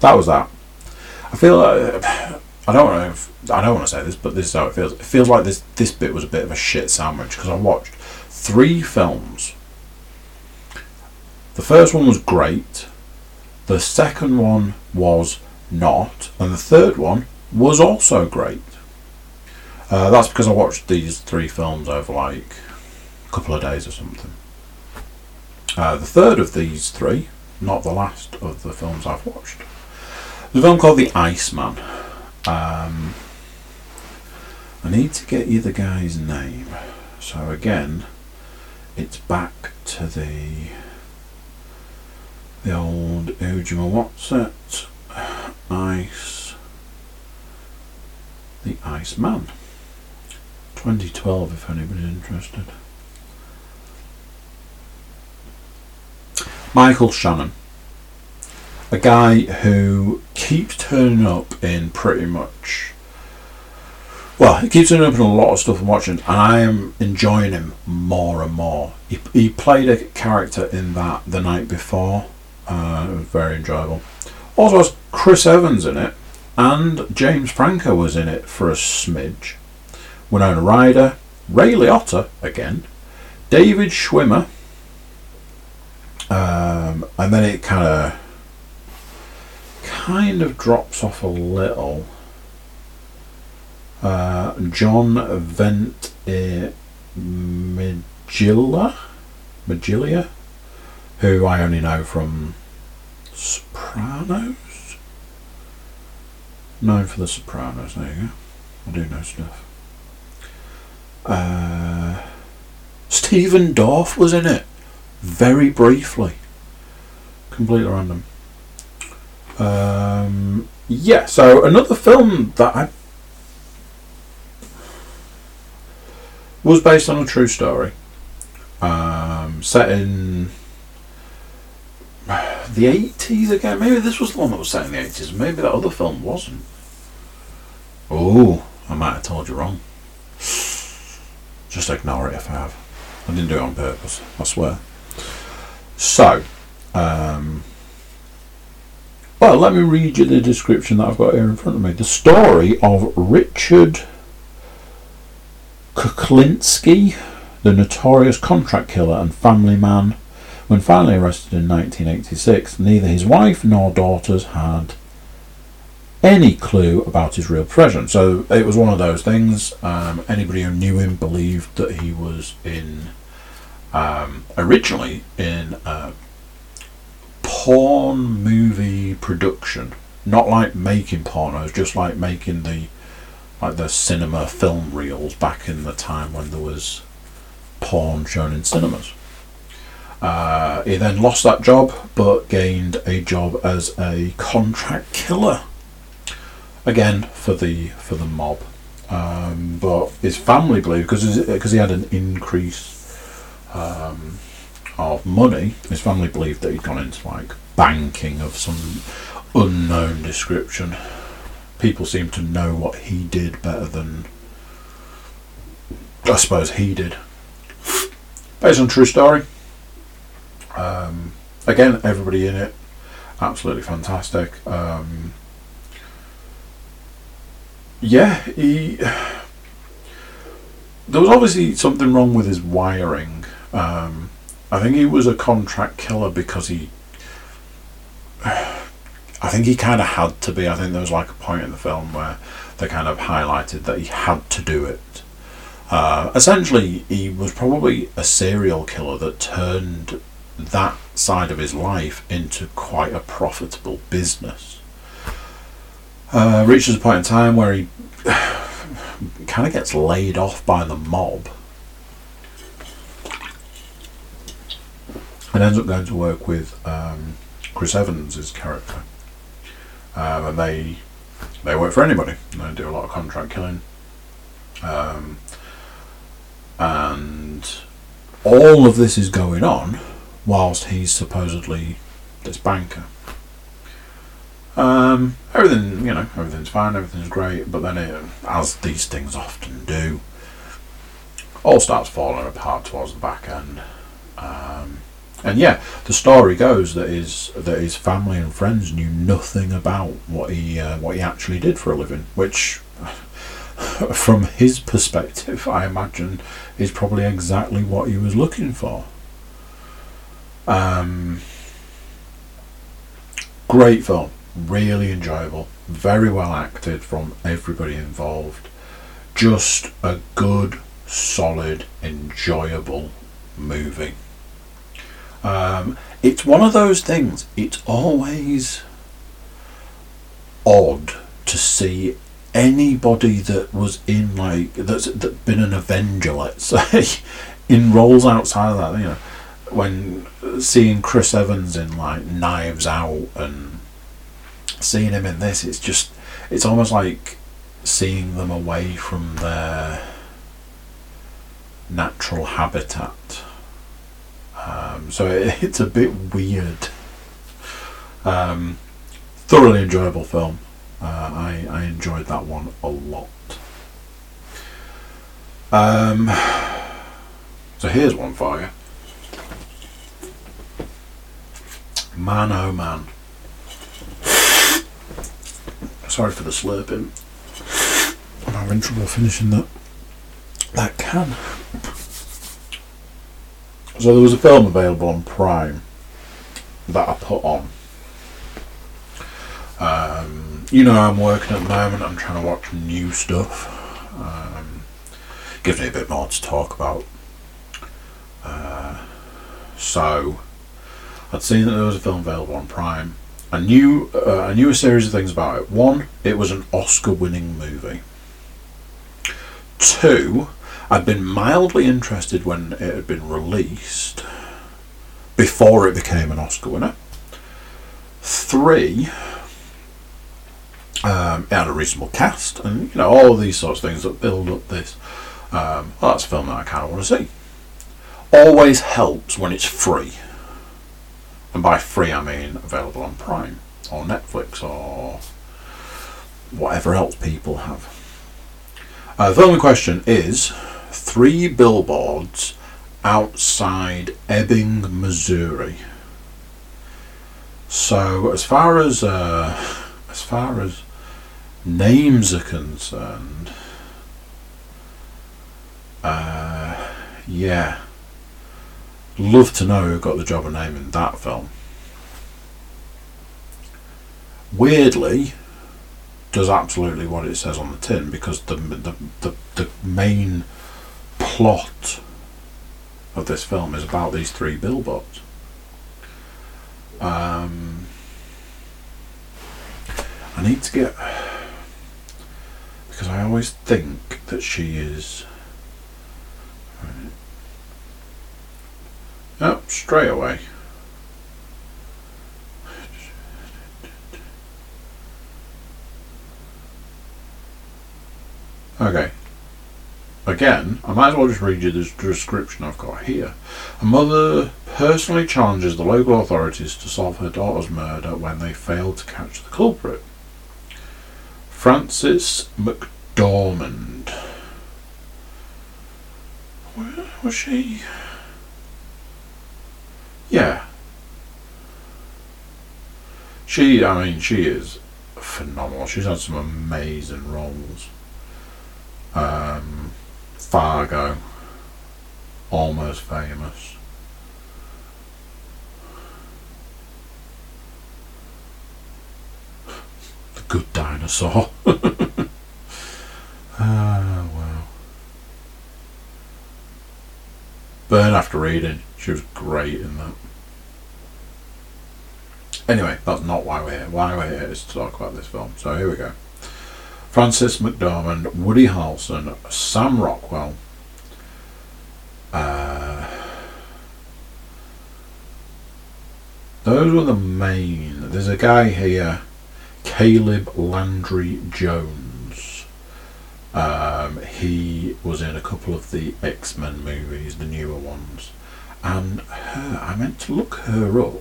that was that. I feel like I don't want to. I don't want to say this, but this is how it feels. It feels like this this bit was a bit of a shit sandwich because I watched three films. The first one was great. The second one was not, and the third one was also great. Uh, that's because I watched these three films over like a couple of days or something. Uh, the third of these three, not the last of the films I've watched, there's a film called The Iceman. Um, I need to get you the guy's name. So again, it's back to the the old Ujima what's it? Ice the Iceman. 2012 if anybody's interested. Michael Shannon. A guy who keeps turning up in pretty much. Well, he keeps turning up in a lot of stuff I'm watching, and I am enjoying him more and more. He, he played a character in that the night before. Uh, it was very enjoyable. Also has Chris Evans in it, and James Franco was in it for a smidge. Winona Ryder, Ray Liotta again, David Schwimmer, um, and then it kind of kind of drops off a little. Uh, John Vent Magilla, Magilia, who I only know from Sopranos. Known for the Sopranos. There you go. I do know stuff. Uh, Stephen Dorff was in it very briefly. Completely random. Um, yeah, so another film that I was based on a true story, um, set in the eighties again. Maybe this was the one that was set in the eighties. Maybe that other film wasn't. Oh, I might have told you wrong. Just ignore it if I have. I didn't do it on purpose. I swear. So, um, well, let me read you the description that I've got here in front of me. The story of Richard Kuklinski, the notorious contract killer and family man. When finally arrested in 1986, neither his wife nor daughters had any clue about his real profession. So it was one of those things. Um, anybody who knew him believed that he was in um, originally in a porn movie production, not like making pornos, just like making the like the cinema film reels back in the time when there was porn shown in cinemas. Uh, he then lost that job, but gained a job as a contract killer. Again for the for the mob, um, but his family believed because because he had an increase um, of money. His family believed that he'd gone into like banking of some unknown description. People seem to know what he did better than I suppose he did. based on true story. Um, again, everybody in it, absolutely fantastic. Um, yeah, he. There was obviously something wrong with his wiring. Um, I think he was a contract killer because he. I think he kind of had to be. I think there was like a point in the film where they kind of highlighted that he had to do it. Uh, essentially, he was probably a serial killer that turned that side of his life into quite a profitable business. Uh, reaches a point in time where he kind of gets laid off by the mob and ends up going to work with um, Chris Evans' character. Um, and they they work for anybody. They do a lot of contract killing. Um, and all of this is going on whilst he's supposedly this banker. Um, everything, you know, everything's fine, everything's great, but then, it, as these things often do, all starts falling apart towards the back end. Um, and yeah, the story goes that his that his family and friends knew nothing about what he uh, what he actually did for a living, which, from his perspective, I imagine is probably exactly what he was looking for. Um, great film, really enjoyable, very well acted from everybody involved. Just a good, solid, enjoyable movie. Um, it's one of those things. It's always odd to see anybody that was in like that's that been an Avenger, let's say, in roles outside of that. You know, when seeing Chris Evans in like Knives Out and seeing him in this, it's just it's almost like seeing them away from their natural habitat. Um, so it, it's a bit weird. Um, thoroughly enjoyable film. Uh, I, I enjoyed that one a lot. Um, so here's one for you. Man oh man. Sorry for the slurping. I'm having trouble finishing that that can. So there was a film available on Prime that I put on. Um, you know, I'm working at the moment. I'm trying to watch new stuff. Um, gives me a bit more to talk about. Uh, so I'd seen that there was a film available on Prime. I knew uh, I knew a series of things about it. One, it was an Oscar-winning movie. Two, I'd been mildly interested when it had been released before it became an Oscar winner. Three, um, it had a reasonable cast, and you know all these sorts of things that build up this. Um, well, that's a film that I kind of want to see. Always helps when it's free, and by free I mean available on Prime or Netflix or whatever else people have. Uh, the film in question is three billboards outside Ebbing, Missouri. So as far as uh, as far as names are concerned, uh, yeah, love to know who got the job of naming that film. Weirdly, does absolutely what it says on the tin because the the, the, the main plot of this film is about these three billboards. Um, I need to get because I always think that she is. Oh, straight away. Okay. Again, I might as well just read you the description I've got here. A mother personally challenges the local authorities to solve her daughter's murder when they fail to catch the culprit. Frances McDormand. Where was she? Yeah. She, I mean, she is phenomenal. She's had some amazing roles. Um, Fargo, almost famous. The Good Dinosaur. Ah, wow. Burn After Reading. She was great in that. Anyway, that's not why we're here. Why we're here is to talk about this film. So here we go. Frances McDormand, Woody Harrelson, Sam Rockwell. Uh, those were the main. There's a guy here, Caleb Landry Jones. Um, he was in a couple of the X Men movies, the newer ones. And her, I meant to look her up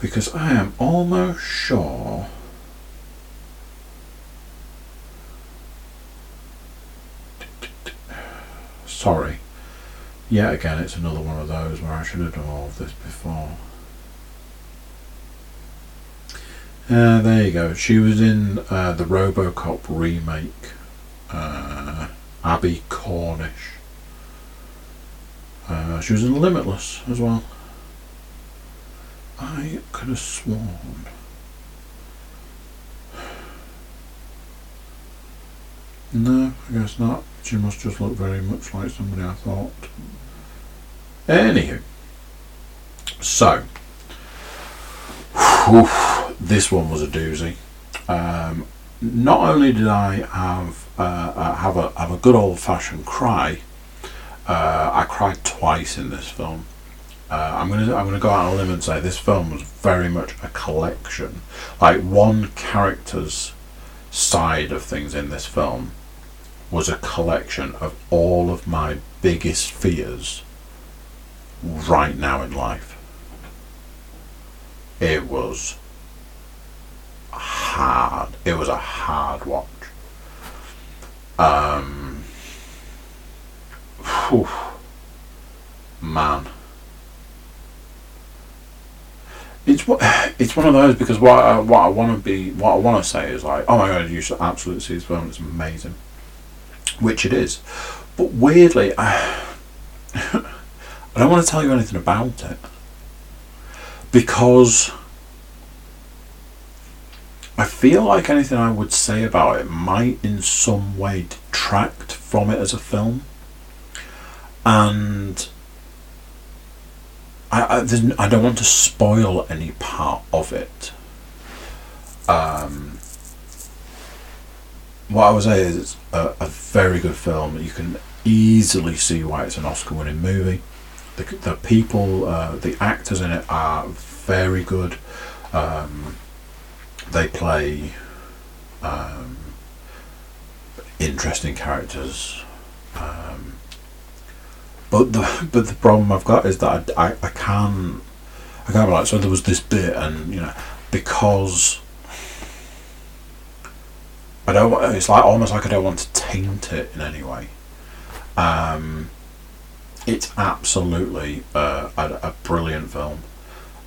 because I am almost sure sorry. Yet again it's another one of those where I should have done all of this before. Uh, there you go. She was in uh, the Robocop remake uh, Abbie Cornish. Uh, she was in Limitless as well. I could have sworn. No, I guess not. She must just look very much like somebody I thought. Anywho, so whew, this one was a doozy. Um, not only did I have uh, uh have a have a good old fashioned cry, uh, I cried twice in this film. Uh, I'm gonna I'm gonna go out on a limb and say this film was very much a collection. Like one character's side of things in this film was a collection of all of my biggest fears right now in life. It was hard. It was a hard watch. Um, whew, man it's what it's one of those because what I, what I want to be what I want to say is like oh my god you should absolutely see this film it's amazing which it is. But weirdly I, I don't want to tell you anything about it. Because I feel like anything I would say about it might in some way detract from it as a film. And I, I, I, don't want to spoil any part of it. Um, what I would say is it's a, a, very good film. You can easily see why it's an Oscar-winning movie. The, the people, uh, the actors in it are very good. Um, they play um, interesting characters. Um, but the but the problem I've got is that I, I, I can't I can't be like so there was this bit and you know because I don't it's like almost like I don't want to taint it in any way. Um, it's absolutely a, a, brilliant film.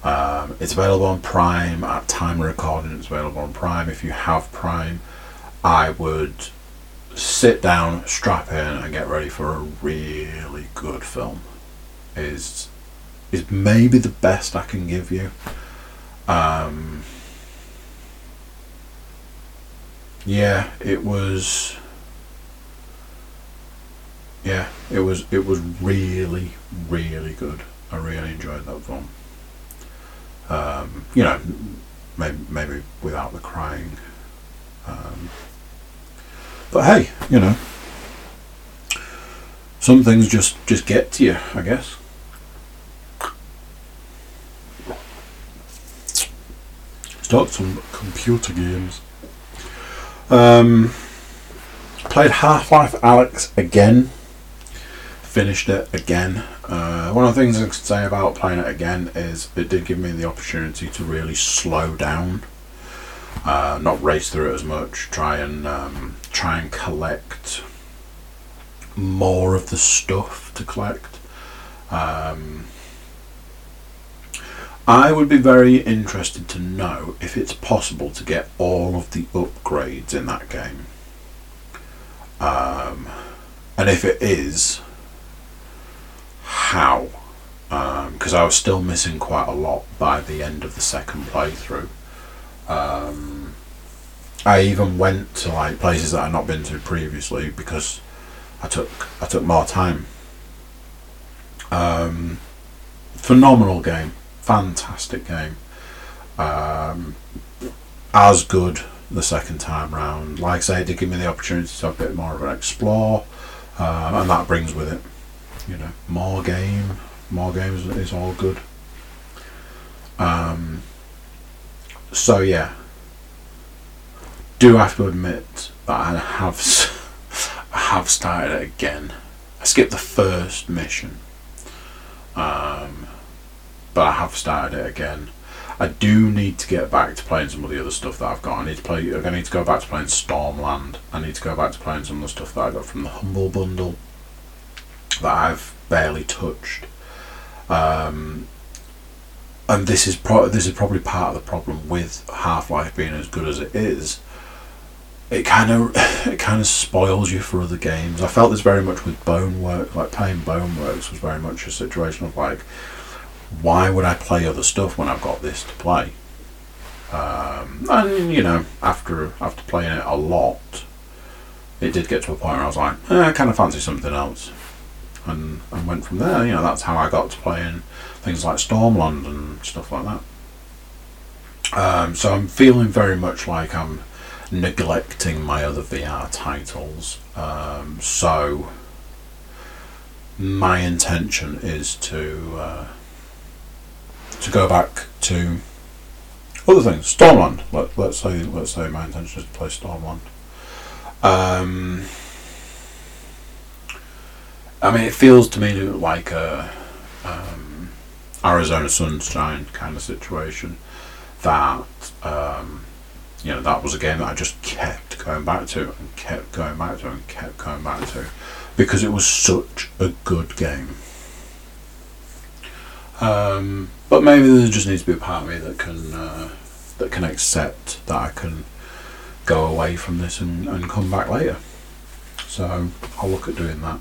Um, it's available on Prime at time of recording. It's available on Prime. If you have Prime, I would sit down, strap in, and get ready for a really good film. Is is maybe the best I can give you. Um, yeah, it was. Yeah, it was. It was really, really good. I really enjoyed that film. Um, you know, maybe, maybe without the crying. Um, but hey, you know, some things just just get to you, I guess. Start some computer games. Um, played Half Life Alyx again. Finished it again. Uh, one of the things I can say about playing it again is it did give me the opportunity to really slow down uh, not race through it as much. Try and um, try and collect more of the stuff to collect. Um, I would be very interested to know if it's possible to get all of the upgrades in that game. Um, and if it is, how? Because um, I was still missing quite a lot by the end of the second playthrough. Um, I even went to like places that I'd not been to previously because I took I took more time. Um, phenomenal game, fantastic game. Um, as good the second time round. Like I say, it did give me the opportunity to have a bit more of an explore, uh, and that brings with it, you know, more game, more games is all good. Um, so yeah, do have to admit that I have I have started it again. I skipped the first mission, um, but I have started it again. I do need to get back to playing some of the other stuff that I've got. I need to play. I need to go back to playing Stormland. I need to go back to playing some of the stuff that I got from the Humble Bundle that I've barely touched. Um, and this is pro- this is probably part of the problem with Half Life being as good as it is. It kind of it kind of spoils you for other games. I felt this very much with Bonework. Like playing Boneworks was very much a situation of like why would I play other stuff when I've got this to play? Um, and you know, after after playing it a lot, it did get to a point where I was like, eh, I kind of fancy something else, and and went from there. You know, that's how I got to playing things like Stormland and stuff like that. Um, so I'm feeling very much like I'm neglecting my other VR titles. Um, so my intention is to. Uh, to go back to other things. Stormland. Let, let's say let's say my intention is to play Stormland. Um, I mean, it feels to me like a um, Arizona Sunshine kind of situation. That um, you know, that was a game that I just kept going back to and kept going back to and kept going back to because it was such a good game. Um, but maybe there just needs to be a part of me that can uh, that can accept that I can go away from this and, and come back later. So I'll look at doing that.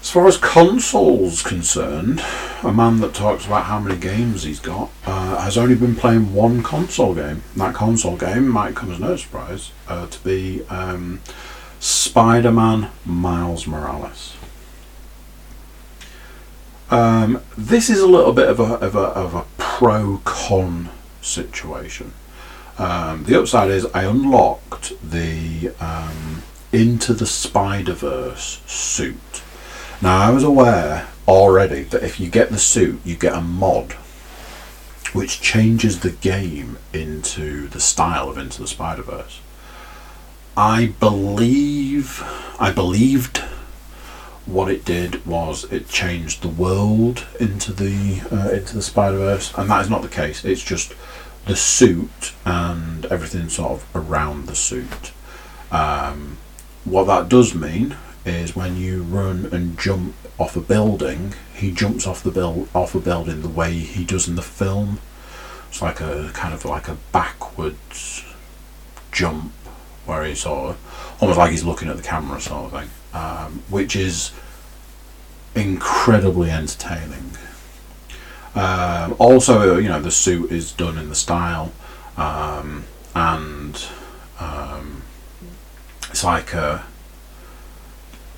As far as consoles concerned, a man that talks about how many games he's got uh, has only been playing one console game. That console game might come as no surprise uh, to be um, Spider-Man Miles Morales. Um, this is a little bit of a, of a, of a pro con situation. Um, the upside is I unlocked the um, Into the Spider Verse suit. Now, I was aware already that if you get the suit, you get a mod which changes the game into the style of Into the Spider Verse. I believe, I believed what it did was it changed the world into the uh, into the Spider Verse, and that is not the case. It's just the suit and everything sort of around the suit. Um, what that does mean is when you run and jump off a building, he jumps off the build off a building the way he does in the film. It's like a kind of like a backwards jump where he's sort of almost like he's looking at the camera sort of thing um, which is incredibly entertaining. Um, also, you know, the suit is done in the style, um, and um, it's like a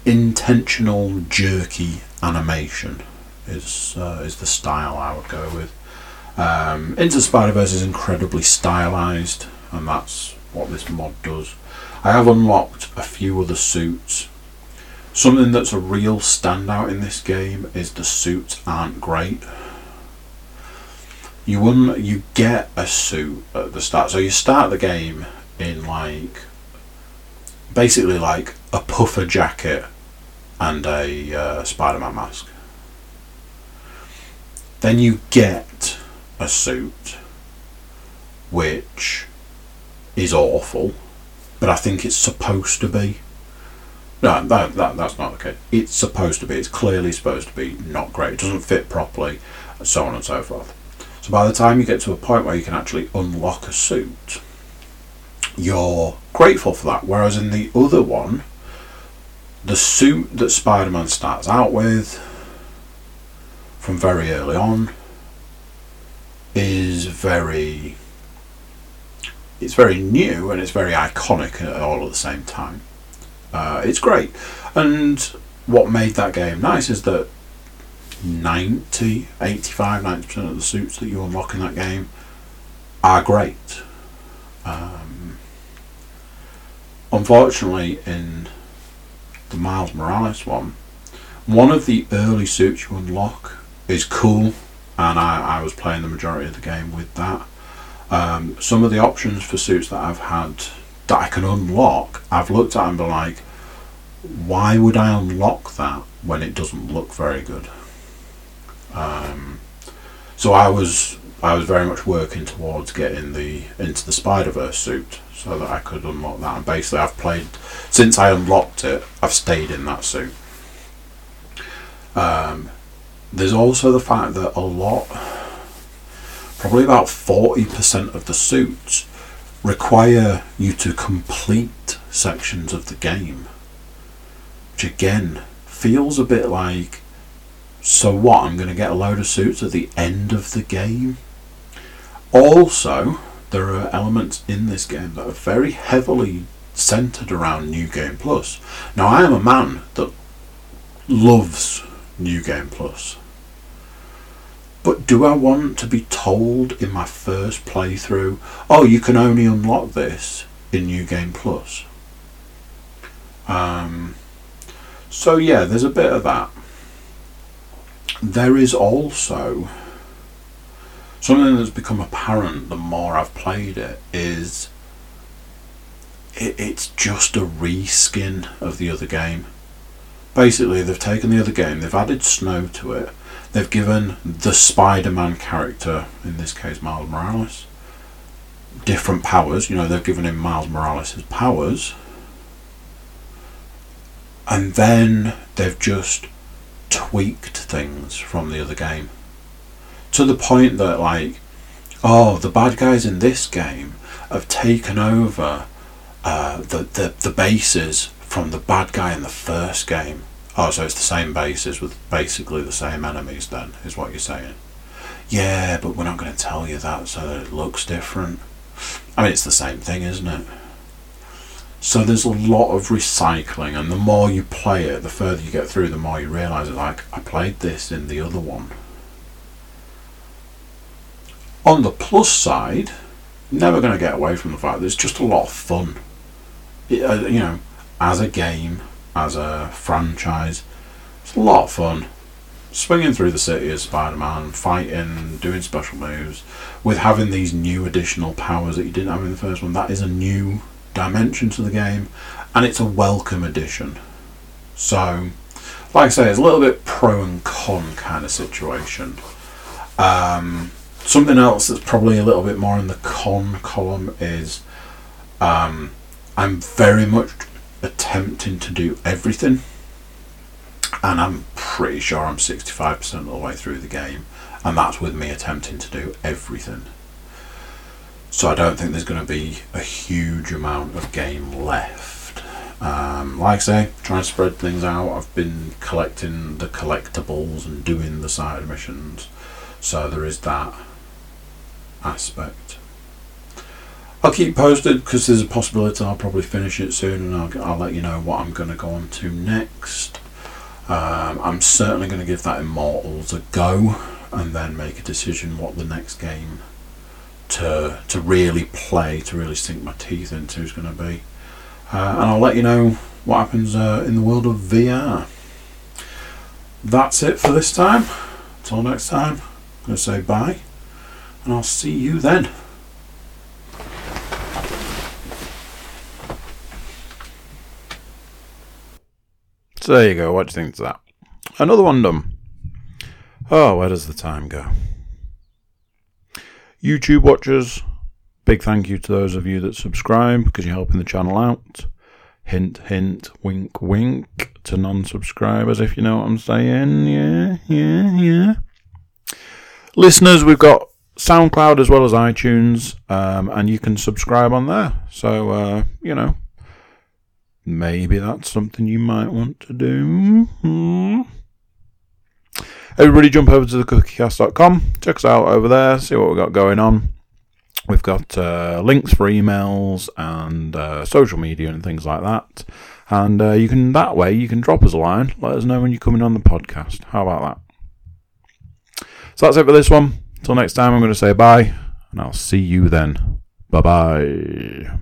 intentional jerky animation is uh, is the style I would go with. Um, Into Spider Verse is incredibly stylized, and that's what this mod does. I have unlocked a few other suits Something that's a real standout in this game is the suits aren't great. You wouldn't, you get a suit at the start. So you start the game in like basically like a puffer jacket and a uh, Spider-Man mask. Then you get a suit which is awful, but I think it's supposed to be No, that, that that's not the case. It's supposed to be. It's clearly supposed to be not great. It doesn't fit properly, and so on and so forth. So by the time you get to a point where you can actually unlock a suit, you're grateful for that. Whereas in the other one, the suit that Spider-Man starts out with from very early on is very it's very new and it's very iconic all at the same time. Uh, it's great. And what made that game nice is that 90, 85, 90% of the suits that you unlock in that game are great. Um, unfortunately, in the Miles Morales one, one of the early suits you unlock is cool, and I, I was playing the majority of the game with that. Um, some of the options for suits that I've had that I can unlock, I've looked at and been like, why would I unlock that when it doesn't look very good? Um, so I was I was very much working towards getting the into the Spider Verse suit so that I could unlock that. And basically, I've played since I unlocked it. I've stayed in that suit. Um, there's also the fact that a lot, probably about forty percent of the suits, require you to complete sections of the game which again feels a bit like so what I'm going to get a load of suits at the end of the game? Also there are elements in this game that are very heavily centered around new game plus. Now I am a man that loves new game plus. But do I want to be told in my first playthrough oh you can only unlock this in new game plus um, so yeah, there's a bit of that. There is also something that's become apparent the more I've played it is it, it's just a reskin of the other game. Basically, they've taken the other game, they've added snow to it, they've given the Spider Man character, in this case Miles Morales, different powers. You know, they've given him Miles Morales' powers and then they've just tweaked things from the other game. To the point that like oh the bad guys in this game have taken over uh, the, the the bases from the bad guy in the first game. Oh so it's the same bases with basically the same enemies then is what you're saying? Yeah but we're not going to tell you that so that it looks different. I mean it's the same thing isn't it so there's a lot of recycling, and the more you play it, the further you get through, the more you realise like I played this in the other one. On the plus side, never going to get away from the fact that it's just a lot of fun. It, uh, you know, as a game, as a franchise, it's a lot of fun. Swinging through the city as Spider-Man, fighting, doing special moves, with having these new additional powers that you didn't have in the first one. That is a new dimension to the game, and it's a welcome addition. So, like I say, it's a little bit pro and con kind of situation. Um, something else that's probably a little bit more in the con column is um, I'm very much attempting to do everything, and I'm pretty sure I'm 65% of the way through the game, and that's with me attempting to do everything. So I don't think there's going to be a huge amount of game left. Um, like I say, trying to spread things out. I've been collecting the collectibles and doing the side missions. So there is that aspect. I'll keep posted because there's a possibility I'll probably finish it soon and I'll, I'll let you know what I'm going to go on to next. Um, I'm certainly going to give that Immortals a go and then make a decision what the next game to to really play, to really sink my teeth into is going to be. Uh, and I'll let you know what happens uh, in the world of VR. That's it for this time. Until next time, I'm going to say bye, and I'll see you then. So there you go. What do you think of that? Another one done. Oh, where does the time go? YouTube watchers, big thank you to those of you that subscribe because you're helping the channel out. Hint, hint, wink, wink to non subscribers, if you know what I'm saying. Yeah, yeah, yeah. Listeners, we've got SoundCloud as well as iTunes, um, and you can subscribe on there. So, uh, you know, maybe that's something you might want to do. Hmm. Everybody jump over to thecookiecast.com, check us out over there, see what we've got going on. We've got uh, links for emails and uh, social media and things like that. And uh, you can, that way, you can drop us a line, let us know when you're coming on the podcast. How about that? So that's it for this one. Until next time, I'm going to say bye, and I'll see you then. Bye bye.